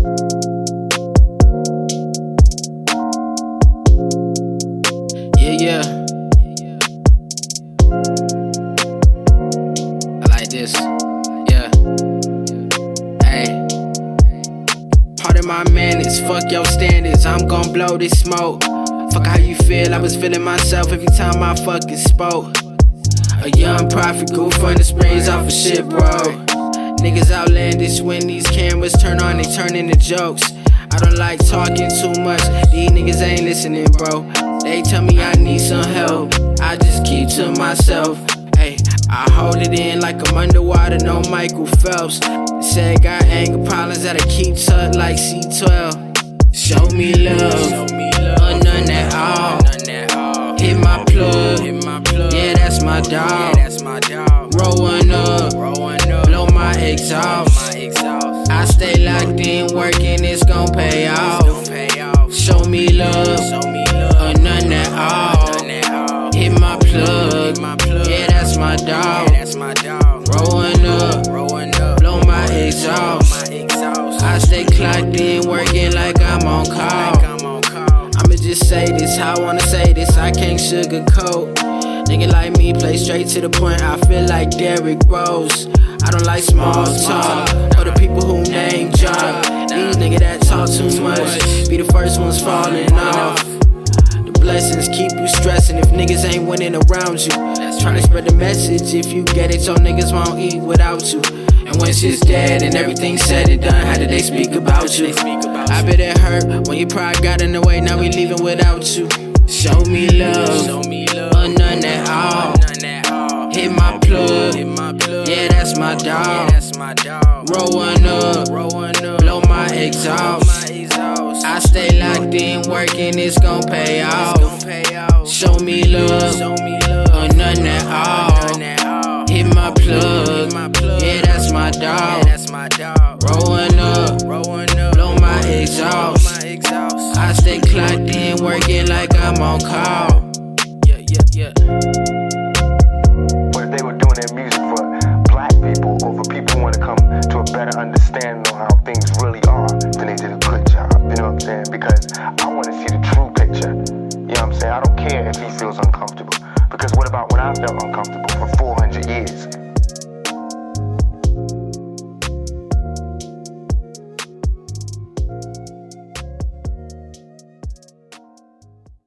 Yeah, yeah. I like this. Yeah. Hey. Part of my is fuck your standards. I'm gon' blow this smoke. Fuck how you feel. I was feeling myself every time I fucking spoke. A young prophet goof on the sprays off of shit, bro. Niggas outlandish when these cameras turn on, they turn into jokes. I don't like talking too much, these niggas ain't listening, bro. They tell me I need some help, I just keep to myself. Hey, I hold it in like I'm underwater, no Michael Phelps. Say got anger problems that I keep tucked like C12. Show me love, or none at all. Hit my plug, yeah, that's my dog. Roll one up, my exhaust. I stay locked in, working, it's gon' pay off. Show me love, or none at all. Hit my plug, yeah, that's my dog. Rolling up, blow my exhaust. I stay clocked in, working like I'm on call. I'ma just say this, how I wanna say this, I can't sugarcoat. Nigga like me, play straight to the point, I feel like Derrick Rose. I don't like small talk, or the people who name drop. These niggas that talk too much, be the first ones falling off. The blessings keep you stressing if niggas ain't winning around you. Trying to spread the message, if you get it, so niggas won't eat without you. And when shit's dead and everything's said and done, how did they speak about you? I bet it hurt when your pride got in the way, now we leaving without you. Show me love, dog. Roll one up, blow my exhaust. I stay locked in, working, it's gon' pay off. Show me love, or none at all. Hit my plug, yeah, that's my dog. Roll up, blow my exhaust. I stay clocked in, working like I'm on call. Yeah, yeah, yeah. How things really are, then they did a good job. You know what I'm saying? Because I want to see the true picture. You know what I'm saying? I don't care if he feels uncomfortable. Because what about when I felt uncomfortable for 400 years?